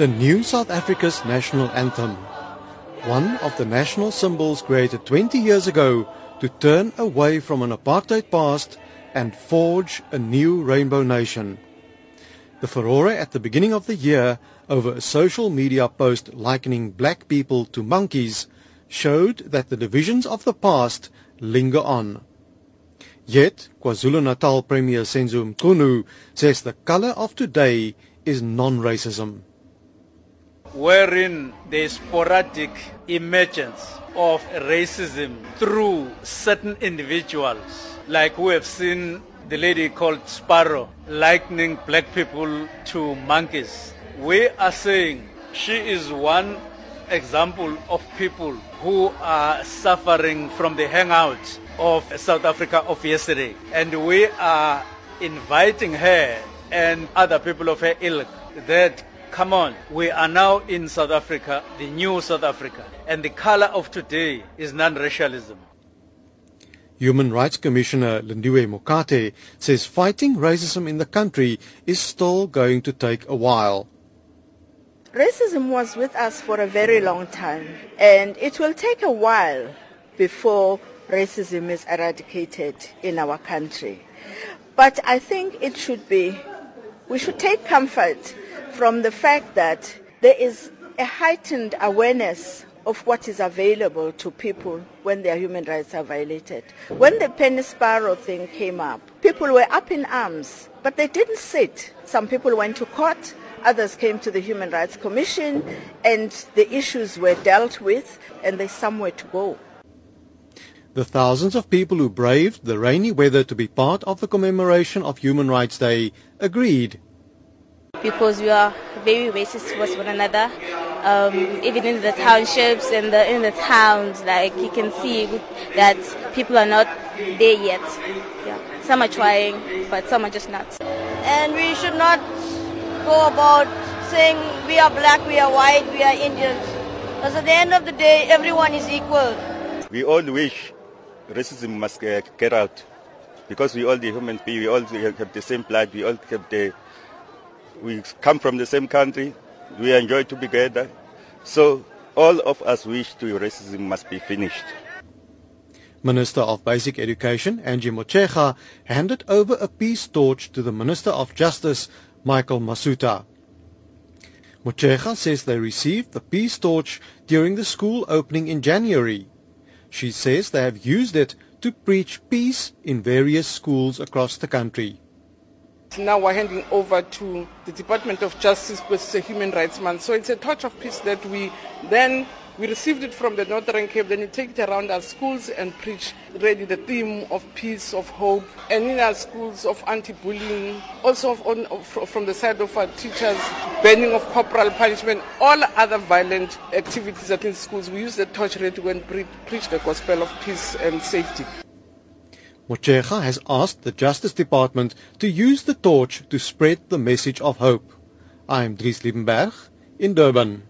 the new South Africa's national anthem. One of the national symbols created 20 years ago to turn away from an apartheid past and forge a new rainbow nation. The furore at the beginning of the year over a social media post likening black people to monkeys showed that the divisions of the past linger on. Yet, KwaZulu-Natal Premier Senzo Mchunu says the color of today is non-racism wherein the sporadic emergence of racism through certain individuals, like we have seen the lady called Sparrow likening black people to monkeys. We are saying she is one example of people who are suffering from the hangout of South Africa of yesterday. And we are inviting her and other people of her ilk that Come on, we are now in South Africa, the new South Africa, and the color of today is non-racialism. Human Rights Commissioner Lindiwe Mokate says fighting racism in the country is still going to take a while. Racism was with us for a very long time, and it will take a while before racism is eradicated in our country. But I think it should be, we should take comfort from the fact that there is a heightened awareness of what is available to people when their human rights are violated. When the Penny Sparrow thing came up, people were up in arms, but they didn't sit. Some people went to court, others came to the Human Rights Commission, and the issues were dealt with, and there's somewhere to go. The thousands of people who braved the rainy weather to be part of the commemoration of Human Rights Day agreed because we are very racist towards one another. Um, even in the townships and the, in the towns, like you can see that people are not there yet. Yeah. Some are trying, but some are just not. And we should not go about saying we are black, we are white, we are Indians. Because at the end of the day, everyone is equal. We all wish racism must get out because we all the human beings, we all have the same blood, we all have the we come from the same country. We enjoy to be together. So all of us wish to racism must be finished. Minister of Basic Education, Angie Motshekga, handed over a peace torch to the Minister of Justice, Michael Masutha. Motshekga says they received the peace torch during the school opening in January. She says they have used it to preach peace in various schools across the country. Now we're handing over to the Department of Justice with the Human Rights Month. So it's a touch of peace that we then we received it from the Northern Cape, then we take it around our schools and preach really the theme of peace, of hope, and in our schools of anti-bullying, also on, from the side of our teachers, banning of corporal punishment, all other violent activities at in schools. We use the torch really to go and pre- preach the gospel of peace and safety. Motshekga has asked the Justice Department to use the torch to spread the message of hope. I am Dries Liebenberg in Durban.